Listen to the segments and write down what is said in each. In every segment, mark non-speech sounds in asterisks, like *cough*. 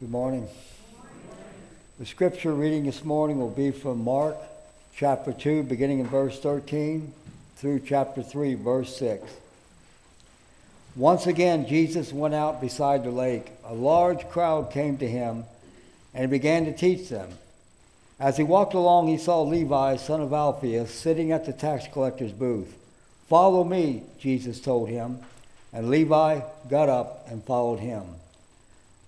Good morning. The scripture reading this morning will be from Mark chapter 2, beginning in verse 13, through chapter 3, verse 6. Once again, Jesus went out beside the lake. A large crowd came to him, and began to teach them. As he walked along, he saw Levi, son of Alphaeus, sitting at the tax collector's booth. Follow me, Jesus told him. And Levi got up and followed him.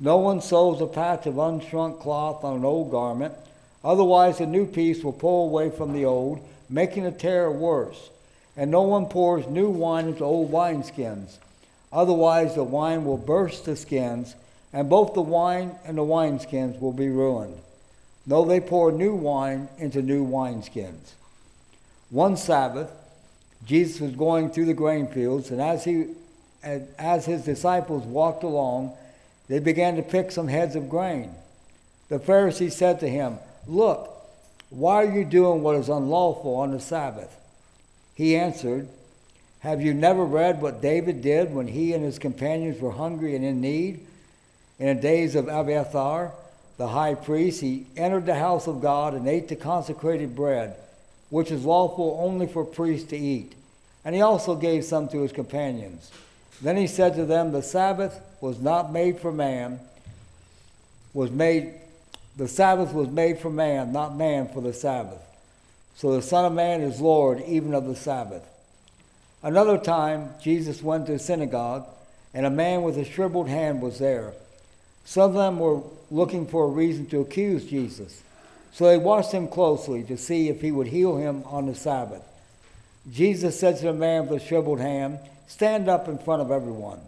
No one sews a patch of unshrunk cloth on an old garment, otherwise the new piece will pull away from the old, making the tear worse. And no one pours new wine into old wineskins, otherwise the wine will burst the skins, and both the wine and the wineskins will be ruined. No, they pour new wine into new wineskins. One Sabbath, Jesus was going through the grain fields, and as he as his disciples walked along, they began to pick some heads of grain. The Pharisees said to him, Look, why are you doing what is unlawful on the Sabbath? He answered, Have you never read what David did when he and his companions were hungry and in need? In the days of Abiathar, the high priest, he entered the house of God and ate the consecrated bread, which is lawful only for priests to eat. And he also gave some to his companions. Then he said to them, The Sabbath was not made for man, was made, the Sabbath was made for man, not man for the Sabbath. So the Son of Man is Lord even of the Sabbath. Another time, Jesus went to a synagogue, and a man with a shriveled hand was there. Some of them were looking for a reason to accuse Jesus. So they watched him closely to see if he would heal him on the Sabbath. Jesus said to the man with the shriveled hand, Stand up in front of everyone.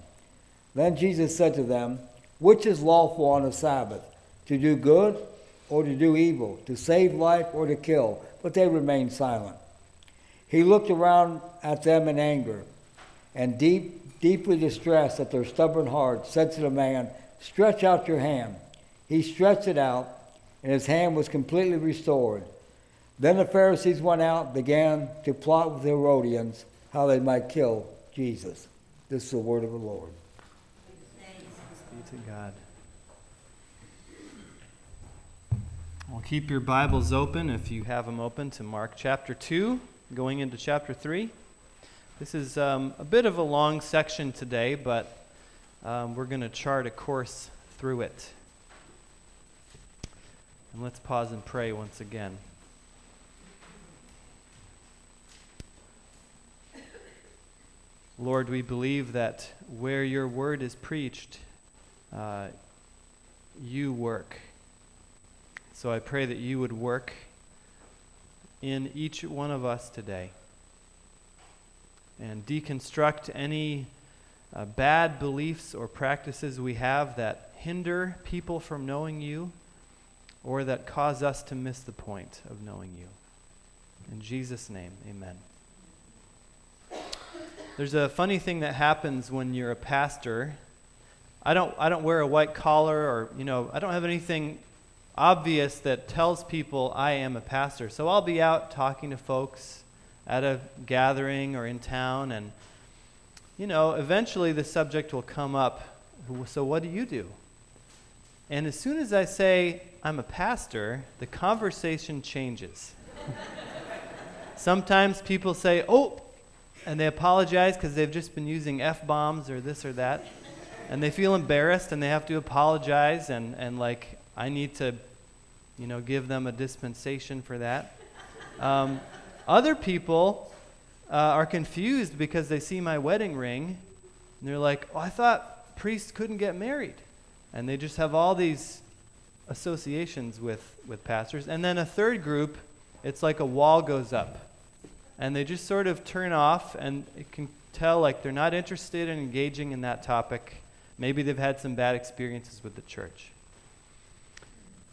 Then Jesus said to them, Which is lawful on the Sabbath, to do good or to do evil, to save life or to kill? But they remained silent. He looked around at them in anger, and deep, deeply distressed at their stubborn hearts, said to the man, Stretch out your hand. He stretched it out, and his hand was completely restored. Then the Pharisees went out and began to plot with the Herodians how they might kill Jesus. This is the word of the Lord. Thanks be to God. Well, keep your Bibles open if you have them open to Mark chapter 2, going into chapter 3. This is um, a bit of a long section today, but um, we're going to chart a course through it. And let's pause and pray once again. Lord, we believe that where your word is preached, uh, you work. So I pray that you would work in each one of us today and deconstruct any uh, bad beliefs or practices we have that hinder people from knowing you or that cause us to miss the point of knowing you. In Jesus' name, amen. There's a funny thing that happens when you're a pastor. I don't, I don't wear a white collar or, you know, I don't have anything obvious that tells people I am a pastor. So I'll be out talking to folks at a gathering or in town, and, you know, eventually the subject will come up. So what do you do? And as soon as I say I'm a pastor, the conversation changes. *laughs* Sometimes people say, Oh, and they apologize because they've just been using F bombs or this or that. And they feel embarrassed and they have to apologize and, and like, I need to you know, give them a dispensation for that. Um, other people uh, are confused because they see my wedding ring and they're like, oh, I thought priests couldn't get married. And they just have all these associations with, with pastors. And then a third group, it's like a wall goes up. And they just sort of turn off, and it can tell like they're not interested in engaging in that topic. Maybe they've had some bad experiences with the church.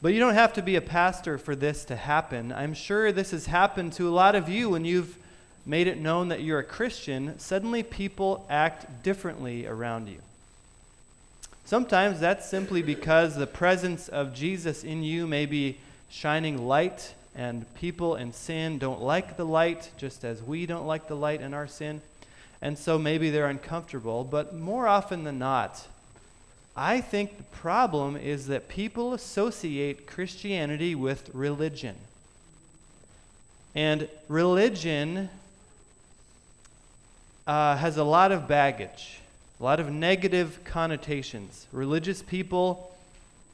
But you don't have to be a pastor for this to happen. I'm sure this has happened to a lot of you when you've made it known that you're a Christian. Suddenly people act differently around you. Sometimes that's simply because the presence of Jesus in you may be shining light, and people in sin don't like the light, just as we don't like the light in our sin. And so maybe they're uncomfortable. But more often than not, I think the problem is that people associate Christianity with religion. And religion uh, has a lot of baggage a lot of negative connotations. Religious people,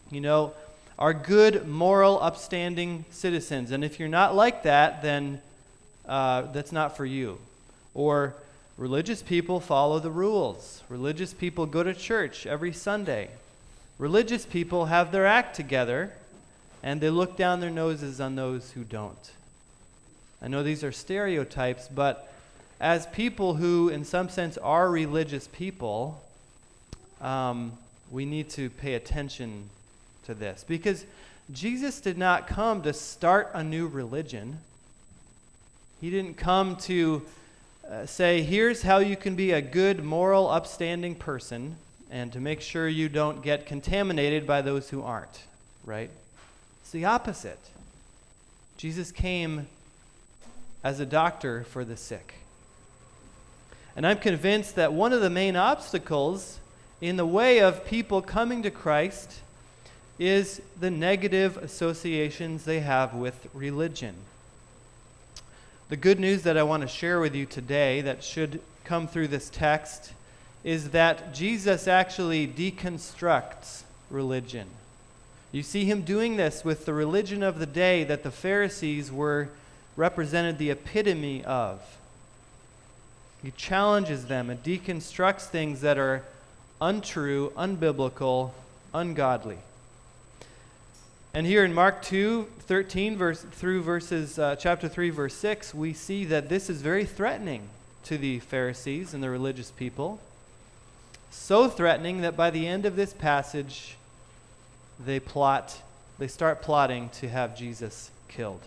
you know, are good, moral, upstanding citizens. And if you're not like that, then uh, that's not for you. Or religious people follow the rules. Religious people go to church every Sunday. Religious people have their act together and they look down their noses on those who don't. I know these are stereotypes, but as people who, in some sense, are religious people, um, we need to pay attention to this. Because Jesus did not come to start a new religion, He didn't come to uh, say, here's how you can be a good, moral, upstanding person, and to make sure you don't get contaminated by those who aren't, right? It's the opposite. Jesus came as a doctor for the sick. And I'm convinced that one of the main obstacles in the way of people coming to Christ is the negative associations they have with religion. The good news that I want to share with you today, that should come through this text, is that Jesus actually deconstructs religion. You see him doing this with the religion of the day that the Pharisees were represented the epitome of. He challenges them and deconstructs things that are untrue, unbiblical, ungodly. And here in Mark 2, 13 verse, through verses, uh, chapter 3, verse 6, we see that this is very threatening to the Pharisees and the religious people. So threatening that by the end of this passage, they plot, they start plotting to have Jesus killed.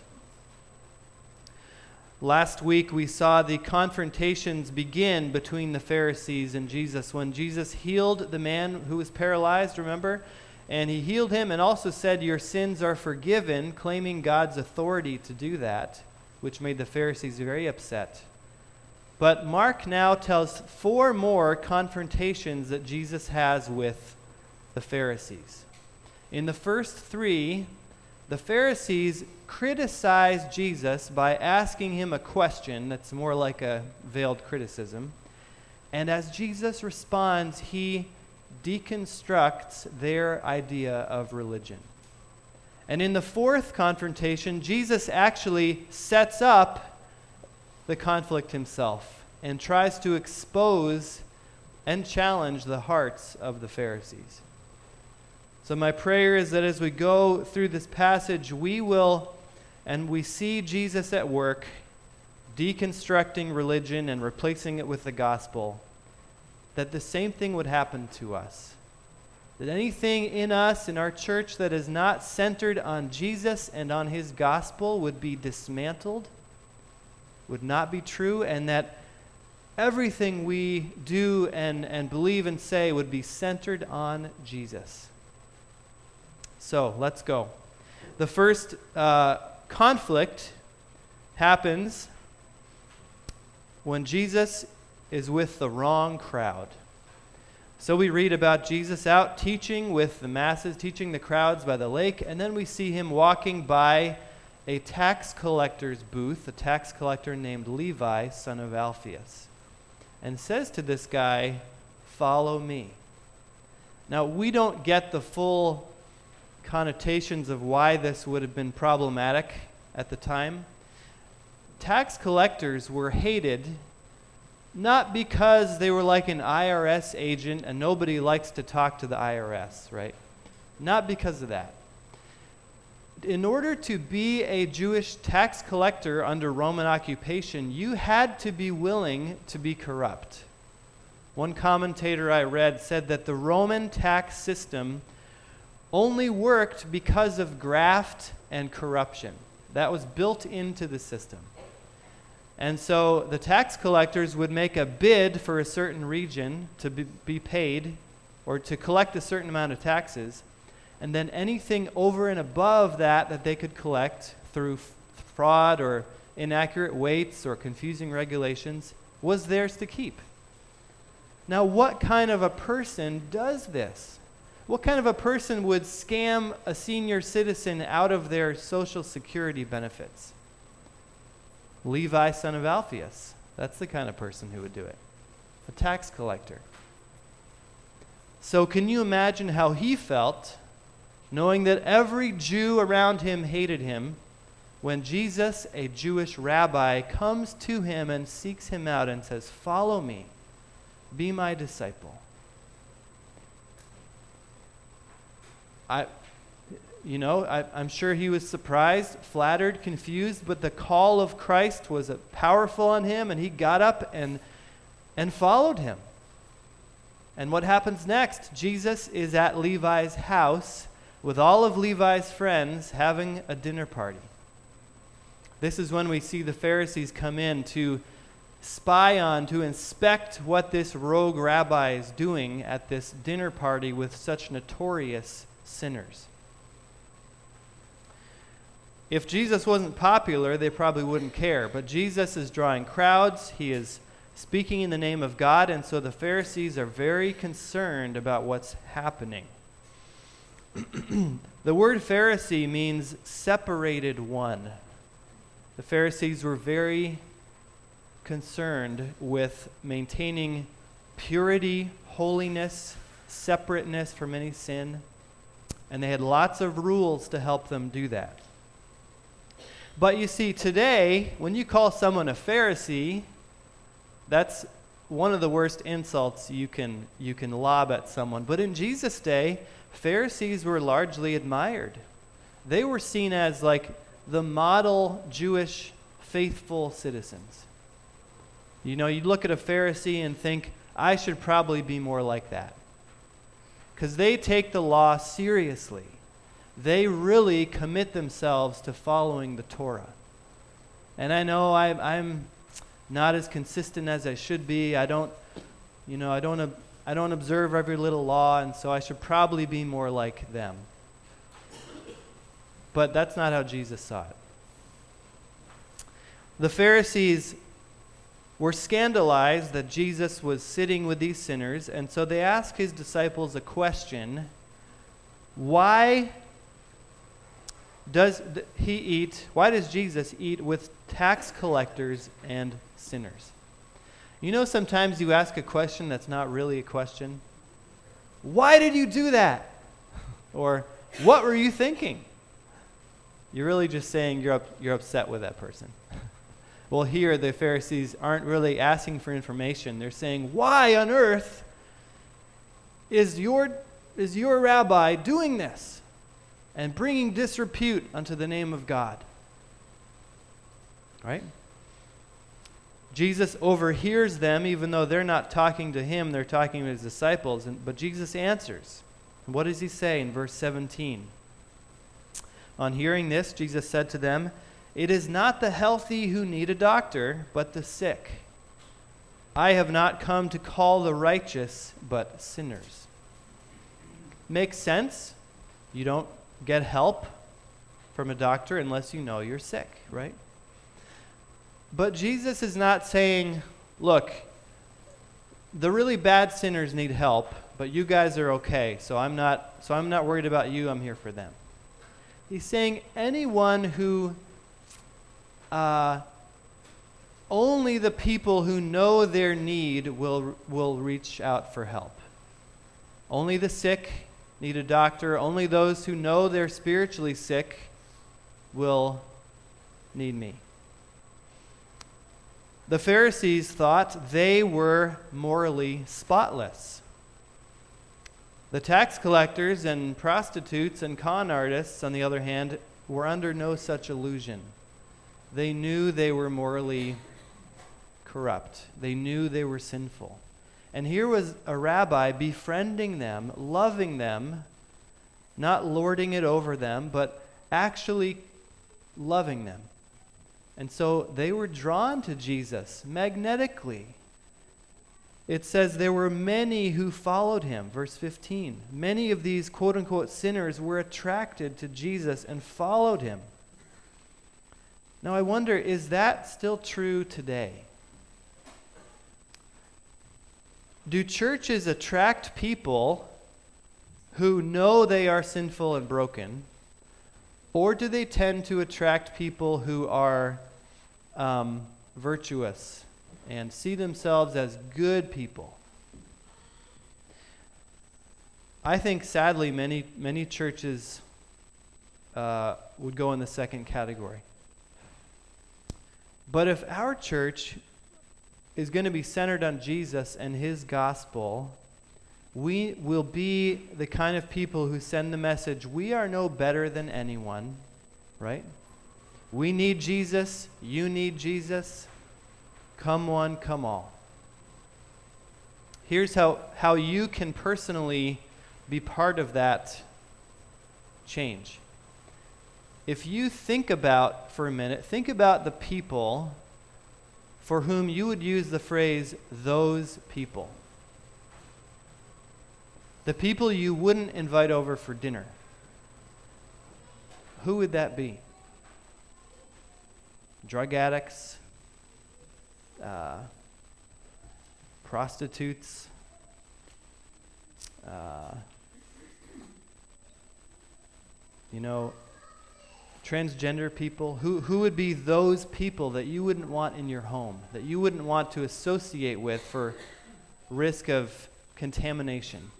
Last week, we saw the confrontations begin between the Pharisees and Jesus when Jesus healed the man who was paralyzed, remember? And he healed him and also said, Your sins are forgiven, claiming God's authority to do that, which made the Pharisees very upset. But Mark now tells four more confrontations that Jesus has with the Pharisees. In the first three, the Pharisees criticize Jesus by asking him a question that's more like a veiled criticism. And as Jesus responds, he deconstructs their idea of religion. And in the fourth confrontation, Jesus actually sets up the conflict himself and tries to expose and challenge the hearts of the Pharisees. So, my prayer is that as we go through this passage, we will, and we see Jesus at work, deconstructing religion and replacing it with the gospel, that the same thing would happen to us. That anything in us, in our church, that is not centered on Jesus and on his gospel would be dismantled, would not be true, and that everything we do and, and believe and say would be centered on Jesus. So let's go. The first uh, conflict happens when Jesus is with the wrong crowd. So we read about Jesus out teaching with the masses, teaching the crowds by the lake, and then we see him walking by a tax collector's booth, a tax collector named Levi, son of Alphaeus, and says to this guy, Follow me. Now, we don't get the full connotations of why this would have been problematic at the time. Tax collectors were hated not because they were like an IRS agent and nobody likes to talk to the IRS, right? Not because of that. In order to be a Jewish tax collector under Roman occupation, you had to be willing to be corrupt. One commentator I read said that the Roman tax system only worked because of graft and corruption. That was built into the system. And so the tax collectors would make a bid for a certain region to be, be, paid or to collect a certain amount of taxes. And then anything over and above that that they could collect through f- fraud or inaccurate weights or confusing regulations was theirs to keep. Now, what kind of a person does this? What kind of a person would scam a senior citizen out of their Social Security benefits? Levi, son of Alphaeus. That's the kind of person who would do it. A tax collector. So, can you imagine how he felt knowing that every Jew around him hated him when Jesus, a Jewish rabbi, comes to him and seeks him out and says, Follow me, be my disciple? I, you know, I, am sure he was surprised, flattered, confused, but the call of Christ was powerful on him, and he got up and, and followed him. And what happens next? Jesus is at Levi's house with all of Levi's friends having a dinner party. This is when we see the Pharisees come in to spy on, to inspect what this rogue rabbi is doing at this dinner party with such notorious sinners. If Jesus wasn't popular, they probably wouldn't care. But Jesus is drawing crowds, he is speaking in the name of God, and so the Pharisees are very concerned about what's happening. *clears throat* the word Pharisee means separated one. The Pharisees were very concerned with maintaining purity, holiness, separateness from any sin. And they had lots of rules to help them do that. But you see, today, when you call someone a Pharisee, that's one of the worst insults you can, you can lob at someone. But in Jesus' day, Pharisees were largely admired. They were seen as like the model Jewish faithful citizens. You know, you look at a Pharisee and think, I should probably be more like that because they take the law seriously. They really commit themselves to following the Torah. And I know I, I'm not as consistent as I should be. I don't, you know, I don't, I don't observe every little law, and so I should probably be more like them. But that's not how Jesus saw it. The Pharisees were scandalized that Jesus was sitting with these sinners, and so they asked his disciples a question Why does he eat, why does Jesus eat with tax collectors and sinners? You know, sometimes you ask a question that's not really a question. Why did you do that? *laughs* Or, what were you thinking? You're really just saying you're, up, you're upset with that person. *laughs* Well, here the Pharisees aren't really asking for information. They're saying, Why on earth is your, is your rabbi doing this and bringing disrepute unto the name of God? Right? Jesus overhears them, even though they're not talking to him, they're talking to his disciples. And, but Jesus answers. What does he say in verse 17? On hearing this, Jesus said to them, it is not the healthy who need a doctor, but the sick. I have not come to call the righteous, but sinners. Makes sense? You don't get help from a doctor unless you know you're sick, right? But Jesus is not saying, look, the really bad sinners need help, but you guys are okay, so I'm not so I'm not worried about you, I'm here for them. He's saying anyone who uh, only the people who know their need will, will reach out for help. Only the sick need a doctor. Only those who know they're spiritually sick will need me. The Pharisees thought they were morally spotless. The tax collectors and prostitutes and con artists, on the other hand, were under no such illusion. They knew they were morally corrupt, they knew they were sinful. And here was a rabbi befriending them, loving them, not lording it over them, but actually loving them. And so they were drawn to Jesus magnetically. It says there were many who followed him. Verse 15. Many of these quote unquote sinners were attracted to Jesus and followed him. Now I wonder, is that still true today? Do churches attract people who know they are sinful and broken, or do they tend to attract people who are um, virtuous and see themselves as good people? I think, sadly, many, many churches uh, would go in the second category. But if our church is going to be centered on Jesus and his gospel, we will be the kind of people who send the message we are no better than anyone, right? We need Jesus. You need Jesus. Come one, come all. Here's how, how you can personally be part of that change. If you think about, for a minute, think about the people for whom you would use the phrase, those people. The people you wouldn't invite over for dinner. Who would that be? Drug addicts, uh, prostitutes, uh, you know, transgender people? Who, who would be those people that you wouldn't want in your home, that you wouldn't want to associate with for risk of contamination?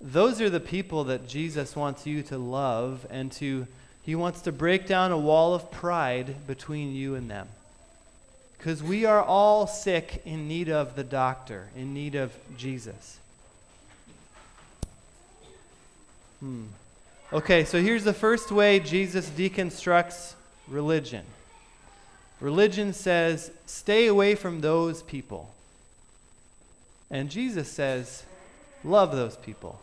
Those are the people that Jesus wants you to love and to, he wants to break down a wall of pride between you and them. Because we are all sick in need of the doctor, in need of Jesus. Hmm. Okay, so here's the first way Jesus deconstructs religion. Religion says, stay away from those people. And Jesus says, love those people.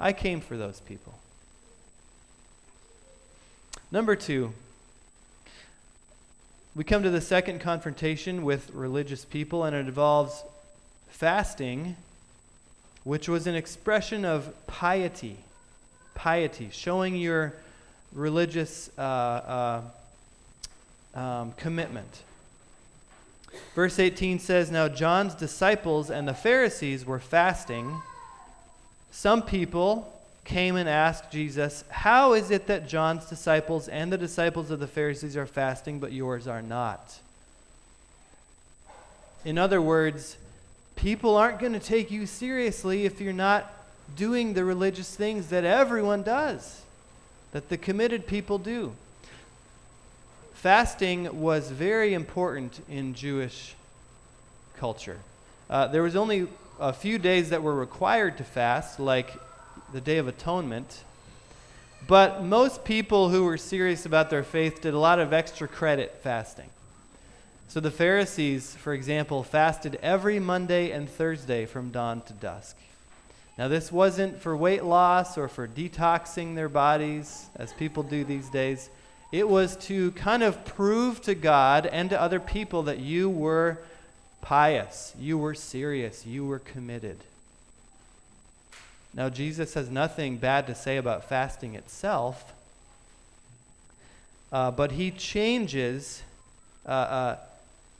I came for those people. Number two, we come to the second confrontation with religious people, and it involves fasting, which was an expression of piety piety, showing your religious uh, uh, um, commitment. Verse 18 says Now John's disciples and the Pharisees were fasting. Some people came and asked Jesus, How is it that John's disciples and the disciples of the Pharisees are fasting, but yours are not? In other words, people aren't going to take you seriously if you're not doing the religious things that everyone does, that the committed people do. Fasting was very important in Jewish culture. Uh, there was only a few days that were required to fast, like the Day of Atonement. But most people who were serious about their faith did a lot of extra credit fasting. So the Pharisees, for example, fasted every Monday and Thursday from dawn to dusk. Now, this wasn't for weight loss or for detoxing their bodies, as people do these days. It was to kind of prove to God and to other people that you were pious, you were serious, you were committed. Now, Jesus has nothing bad to say about fasting itself, uh, but he changes, uh, uh,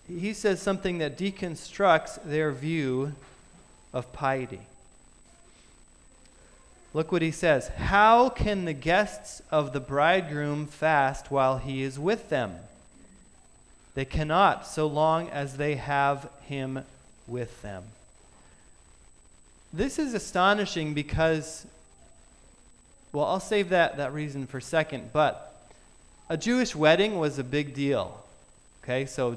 he says something that deconstructs their view of piety. Look what he says. How can the guests of the bridegroom fast while he is with them? They cannot so long as they have him with them. this is astonishing because, well, I'll save that, that reason for a second, but a Jewish wedding was a big deal. Okay, so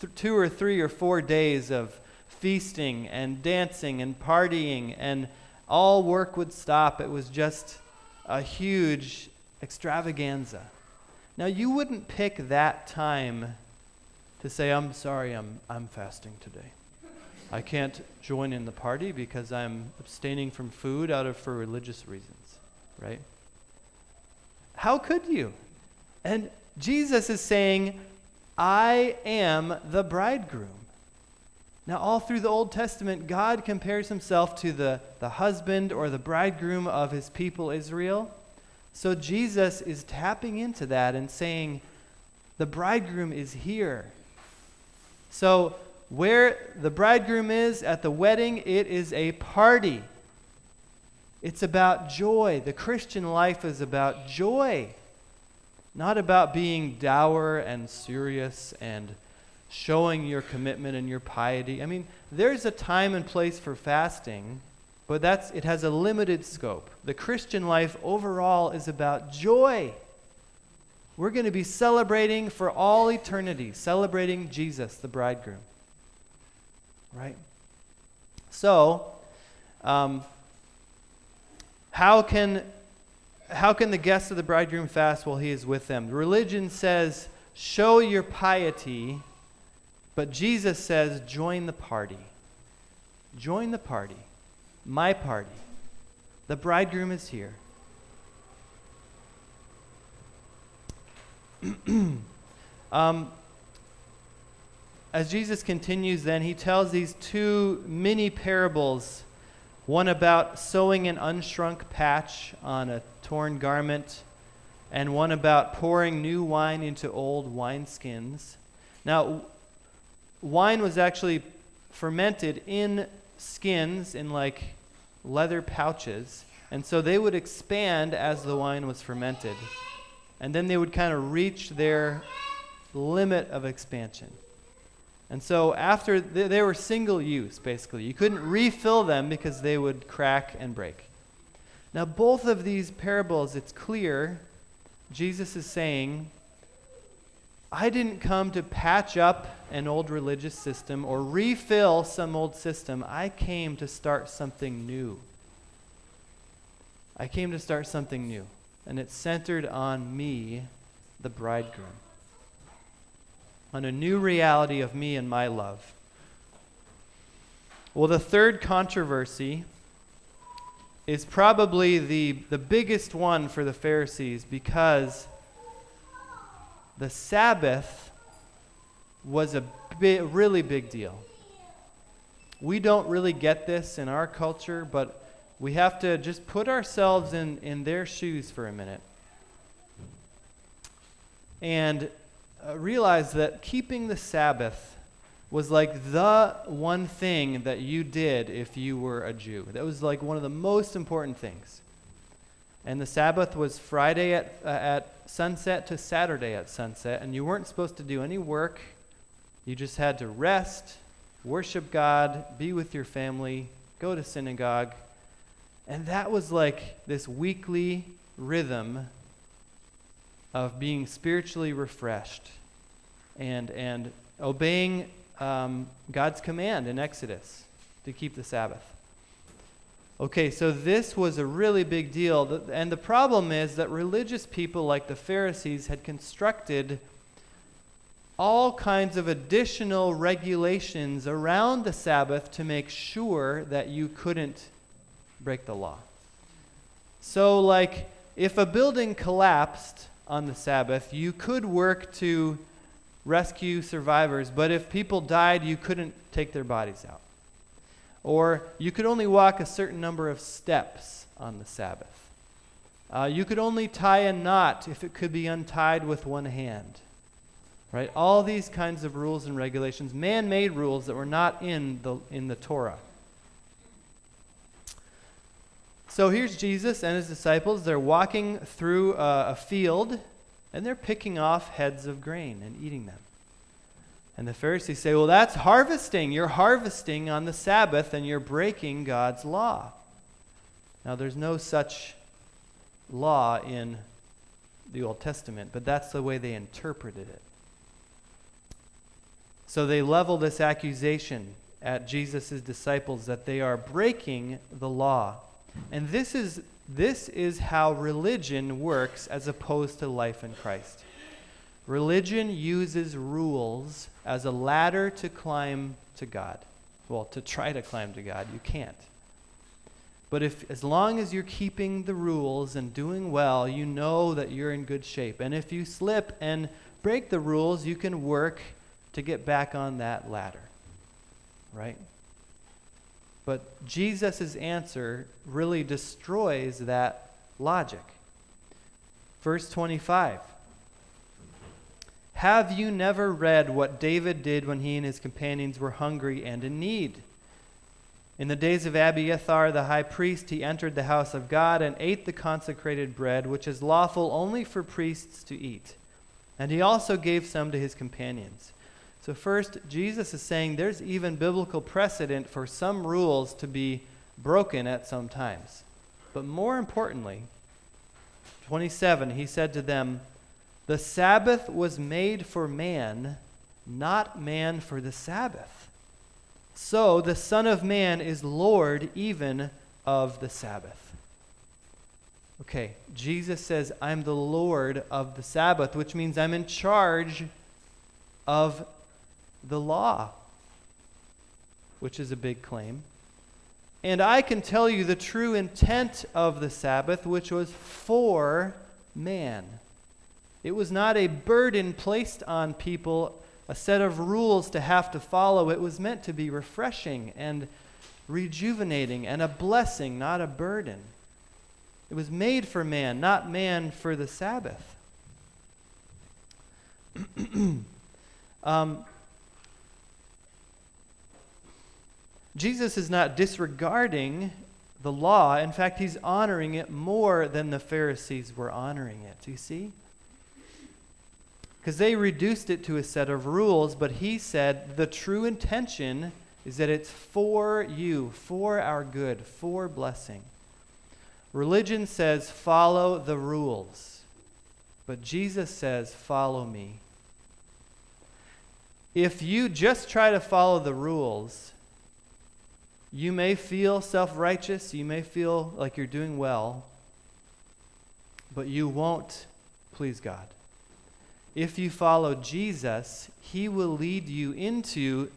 th- two or three or four days of feasting and dancing and partying, and all work would stop. It was just a huge extravaganza. Now, you wouldn't pick that time to say, I'm sorry, I'm, I'm fasting today. I can't join in the party because I'm abstaining from food out of for religious reasons, right? How could you? And Jesus is saying, I am the bridegroom. Now, all through the Old Testament, God compares himself to the, the husband or the bridegroom of his people Israel. So Jesus is tapping into that and saying, The bridegroom is here. So, where the bridegroom is at the wedding, it is a party. It's about joy. The Christian life is about joy, not about being dour and serious and showing your commitment and your piety. I mean, there's a time and place for fasting, but that's it has a limited scope. The Christian life overall is about joy. We're going to be celebrating for all eternity, celebrating Jesus, the bridegroom. Right? So, um, how can how can the guests of the bridegroom fast while he is with them? Religion says, show your piety but Jesus says, join the party. Join the party. My party. The bridegroom is here. *clears throat* um, as Jesus continues, then, he tells these two mini parables one about sewing an unshrunk patch on a torn garment, and one about pouring new wine into old wineskins. Now, wine was actually fermented in skins, in like leather pouches. And so they would expand as the wine was fermented. And then they would kind of reach their limit of expansion. And so after they, were single use, basically. You couldn't refill them because they would crack and break. Now, both of these parables, it's clear Jesus is saying I didn't come to patch up an old religious system or refill some old system. I came to start something new. I came to start something new, and it's centered on me, the bridegroom, on a new reality of me and my love. Well, the third controversy is probably the, the biggest one for the Pharisees because the Sabbath was a big, really big deal. We don't really get this in our culture, but we have to just put ourselves in, in their shoes for a minute and uh, realize that keeping the Sabbath was like the one thing that you did if you were a Jew. That was like one of the most important things. And the Sabbath was Friday at, uh, at sunset to Saturday at sunset, and you weren't supposed to do any work. You just had to rest, worship God, be with your family, go to synagogue. And that was like this weekly rhythm of being spiritually refreshed and, and obeying um, God's command in Exodus to keep the Sabbath. Okay, so this was a really big deal. And the problem is that religious people like the Pharisees had constructed all kinds of additional regulations around the Sabbath to make sure that you couldn't break the law. So, like, if a building collapsed on the Sabbath, you could work to rescue survivors, but if people died, you couldn't take their bodies out. Or you could only walk a certain number of steps on the Sabbath. Uh, you could only tie a knot if it could be untied with one hand. Right? All these kinds of rules and regulations, man made rules that were not in the, in the Torah. So here's Jesus and his disciples. They're walking through a, a field and they're picking off heads of grain and eating them. And the Pharisees say, Well, that's harvesting. You're harvesting on the Sabbath and you're breaking God's law. Now, there's no such law in the Old Testament, but that's the way they interpreted it. So they level this accusation at Jesus' disciples that they are breaking the law. And this is, this is how religion works as opposed to life in Christ. Religion uses rules as a ladder to climb to God. Well, to try to climb to God, you can't. But if as long as you're keeping the rules and doing well, you know that you're in good shape. And if you slip and break the rules, you can work to get back on that ladder. Right? But Jesus' answer really destroys that logic. Verse 25 Have you never read what David did when he and his companions were hungry and in need? In the days of Abiathar the high priest, he entered the house of God and ate the consecrated bread, which is lawful only for priests to eat. And he also gave some to his companions. So, first, Jesus is saying there's even biblical precedent for some rules to be broken at some times. But more importantly, 27, he said to them, The Sabbath was made for man, not man for the Sabbath. So the Son of Man is Lord even of the Sabbath. Okay, Jesus says, I'm the Lord of the Sabbath, which means I'm in charge of the law, which is a big claim. And I can tell you the true intent of the Sabbath, which was for man. It was not a burden placed on people, a set of rules to have to follow. It was meant to be refreshing and rejuvenating and a blessing, not a burden. It was made for man, not man for the Sabbath. *clears throat* um, Jesus is not disregarding the law. In fact, he's honoring it more than the Pharisees were honoring it. Do you see? Because they reduced it to a set of rules, but he said the true intention is that it's for you, for our good, for blessing. Religion says, follow the rules. But Jesus says, follow me. If you just try to follow the rules, you may feel self righteous, you may feel like you're doing well, but you won't please God. If you follow Jesus, He will lead you into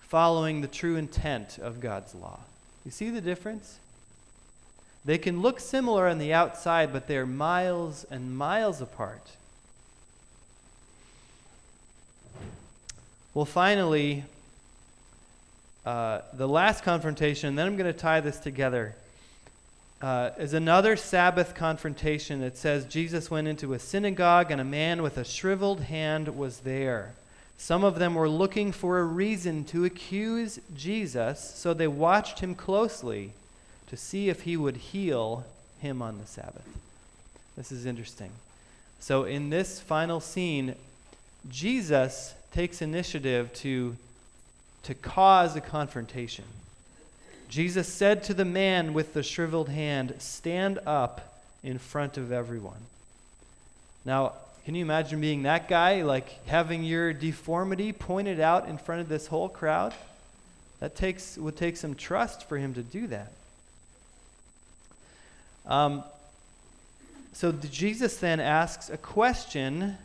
following the true intent of God's law. You see the difference? They can look similar on the outside, but they're miles and miles apart. Well, finally, uh, the last confrontation, then I'm going to tie this together, uh, is another Sabbath confrontation. It says Jesus went into a synagogue, and a man with a shriveled hand was there. Some of them were looking for a reason to accuse Jesus, so they watched him closely to see if he would heal him on the Sabbath. This is interesting. So, in this final scene, Jesus takes initiative to to cause a confrontation. Jesus said to the man with the shriveled hand, Stand up in front of everyone. Now, can you imagine being that guy, like having your deformity pointed out in front of this whole crowd? That takes, would take some trust for him to do that. Um, so Jesus then asks a question.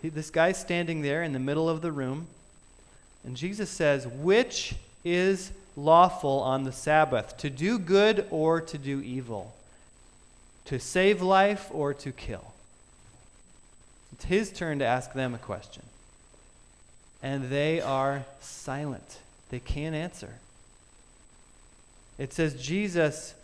He, this guy's standing there in the middle of the room. And Jesus says, Which is lawful on the Sabbath, to do good or to do evil, to save life or to kill? It's his turn to ask them a question. And they are silent, they can't answer. It says, Jesus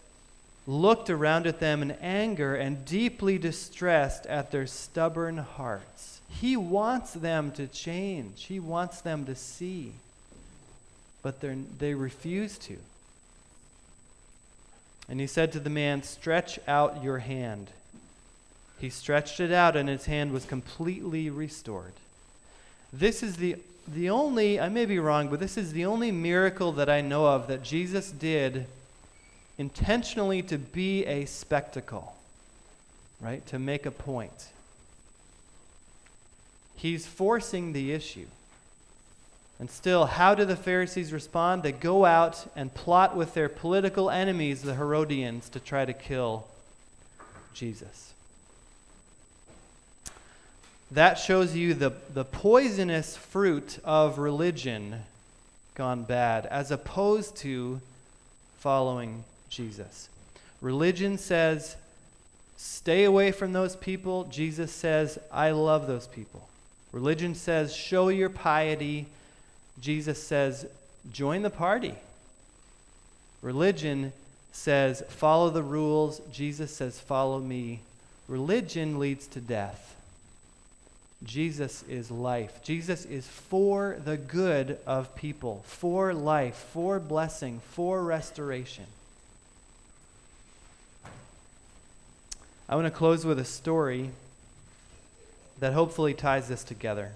looked around at them in anger and deeply distressed at their stubborn hearts. He wants them to change, He wants them to see, but they refuse to. And he said to the man, Stretch out your hand. He stretched it out, and his hand was completely restored. This is the, the only, I may be wrong, but this is the only miracle that I know of that Jesus did intentionally to be a spectacle, right? To make a point. He's forcing the issue. And still, how do the Pharisees respond? They go out and plot with their political enemies, the Herodians, to try to kill Jesus. That shows you the, the poisonous fruit of religion gone bad, as opposed to following Jesus. Religion says, stay away from those people. Jesus says, I love those people. Religion says, show your piety. Jesus says, join the party. Religion says, follow the rules. Jesus says, follow me. Religion leads to death. Jesus is life. Jesus is for the good of people, for life, for blessing, for restoration. I want to close with a story that hopefully ties this together.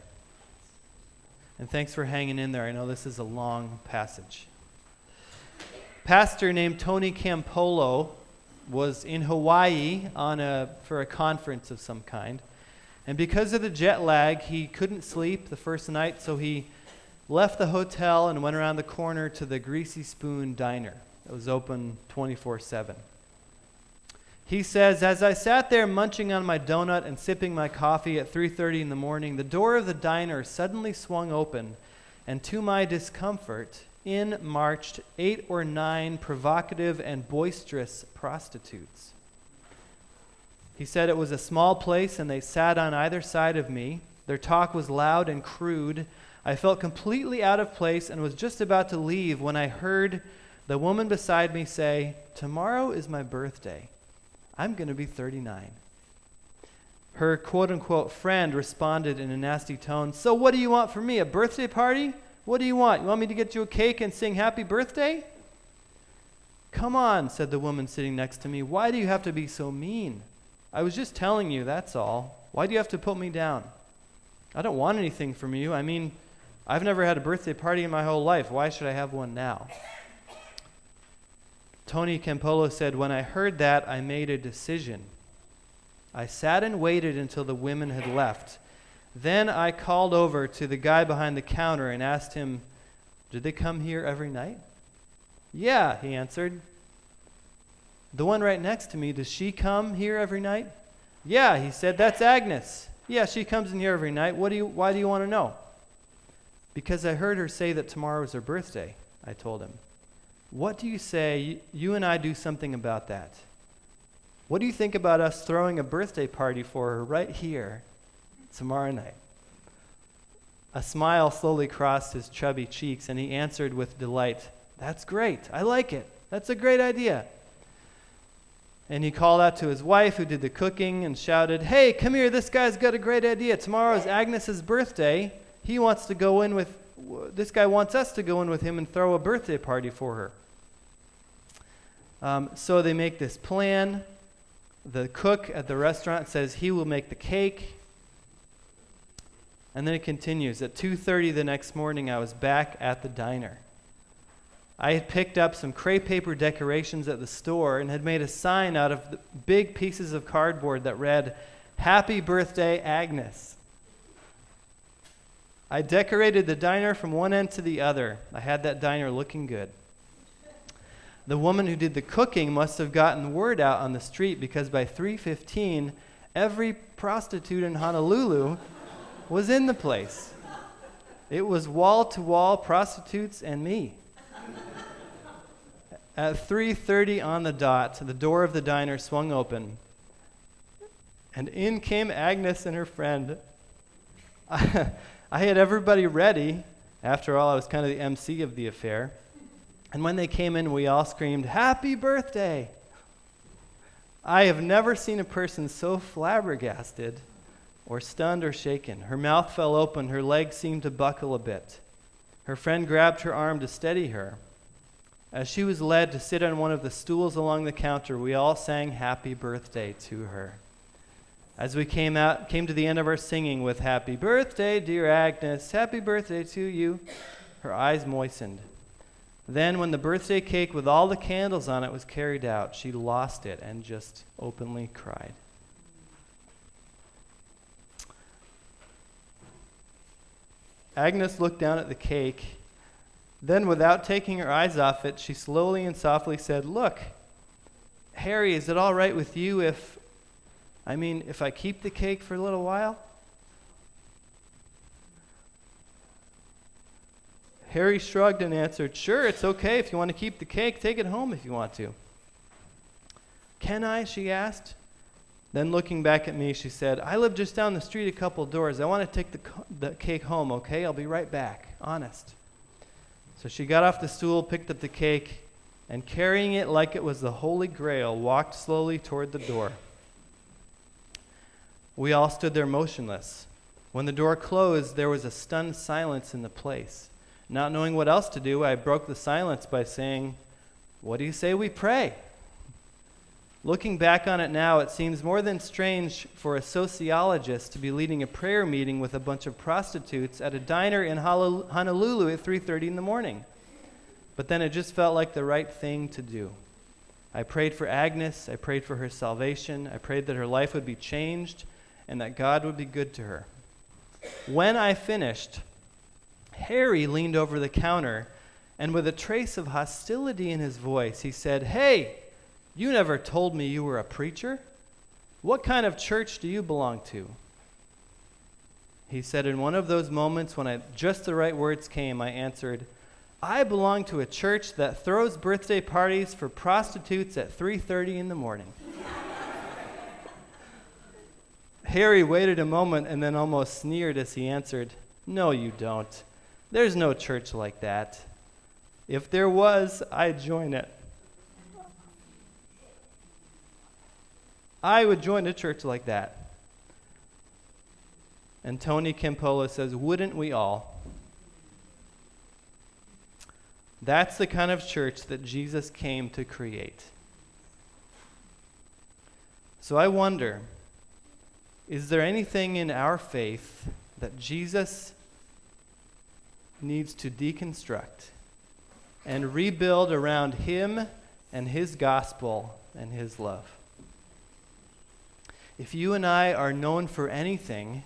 And thanks for hanging in there. I know this is a long passage. Pastor named Tony Campolo was in Hawaii on a, for a conference of some kind. And because of the jet lag, he couldn't sleep the first night, so he left the hotel and went around the corner to the Greasy Spoon Diner It was open 24 7. He says, As I sat there munching on my donut and sipping my coffee at 3:30 in the morning, the door of the diner suddenly swung open, and to my discomfort, in marched eight or nine provocative and boisterous prostitutes. He said it was a small place and they sat on either side of me. Their talk was loud and crude. I felt completely out of place and was just about to leave when I heard the woman beside me say, Tomorrow is my birthday. I'm going to be 39. Her quote unquote friend responded in a nasty tone, So what do you want from me? A birthday party? What do you want? You want me to get you a cake and sing happy birthday? Come on, said the woman sitting next to me. Why do you have to be so mean? I was just telling you, that's all. Why do you have to put me down? I don't want anything from you. I mean, I've never had a birthday party in my whole life. Why should I have one now? Tony Campolo said, When I heard that, I made a decision. I sat and waited until the women had left. Then I called over to the guy behind the counter and asked him, Did they come here every night? Yeah, he answered. The one right next to me, does she come here every night? Yeah, he said, That's Agnes. Yeah, she comes in here every night. What do you, why do you want to know? Because I heard her say that tomorrow is her birthday, I told him. What do you say you and I do something about that? What do you think about us throwing a birthday party for her right here tomorrow night? A smile slowly crossed his chubby cheeks, and he answered with delight, That's great. I like it. That's a great idea. And he called out to his wife, who did the cooking, and shouted, Hey, come here. This guy's got a great idea. Tomorrow is Agnes's birthday. He wants to go in with, this guy wants us to go in with him and throw a birthday party for her. Um, so they make this plan. The cook at the restaurant says he will make the cake. And then it continues. At 2:30 the next morning, I was back at the diner. I had picked up some crepe paper decorations at the store and had made a sign out of big pieces of cardboard that read, "Happy birthday, Agnes." I decorated the diner from one end to the other. I had that diner looking good the woman who did the cooking must have gotten word out on the street because by 3:15 every prostitute in Honolulu was in the place. It was wall to wall prostitutes and me. At 3:30 on the dot, the door of the diner swung open, and in came Agnes and her friend. *laughs* I, had everybody ready. After all, I was kind of the MC of the affair. And when they came in, we all screamed, Happy birthday! I have never seen a person so flabbergasted or stunned or shaken. Her mouth fell open, her legs seemed to buckle a bit. Her friend grabbed her arm to steady her. As she was led to sit on one of the stools along the counter, we all sang happy birthday to her. As we came out came to the end of our singing with happy birthday dear Agnes, happy birthday to you, her eyes moistened. Then when the birthday cake with all the candles on it was carried out, she lost it and just openly cried. Agnes looked down at the cake. Then, without taking her eyes off it, she slowly and softly said, Look, Harry, is it all right with you if, I mean, if I keep the cake for a little while? Harry shrugged and answered, Sure, it's okay. If you want to keep the cake, take it home if you want to. Can I? she asked. Then, looking back at me, she said, I live just down the street a couple doors. I want to take the, the cake home, okay? I'll be right back. Honest. So she got off the stool, picked up the cake, and carrying it like it was the Holy Grail, walked slowly toward the door. We all stood there motionless. When the door closed, there was a stunned silence in the place. Not knowing what else to do, I broke the silence by saying, What do you say we pray? Looking back on it now, it seems more than strange for a sociologist to be leading a prayer meeting with a bunch of prostitutes at a diner in Honolulu at 3:30 in the morning. But then it just felt like the right thing to do. I prayed for Agnes, I prayed for her salvation, I prayed that her life would be changed and that God would be good to her. When I finished, Harry leaned over the counter and with a trace of hostility in his voice, he said, "Hey, you never told me you were a preacher. What kind of church do you belong to? He said, In one of those moments when I, just the right words came, I answered, I belong to a church that throws birthday parties for prostitutes at 3:30 in the morning. Harry waited a moment and then almost sneered as he answered, No, you don't. There's no church like that. If there was, I'd join it. I would join a church like that. And Tony Campolo says, Wouldn't we all? That's the kind of church that Jesus came to create. So I wonder is there anything in our faith that Jesus needs to deconstruct and rebuild around Him and His gospel and His love? If you and I are known for anything,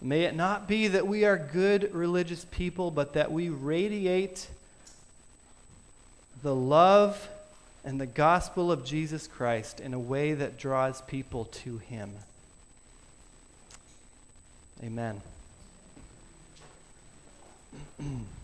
may it not be that we are good religious people, but that we radiate the love and the gospel of Jesus Christ in a way that draws people to Him. Amen. *clears throat*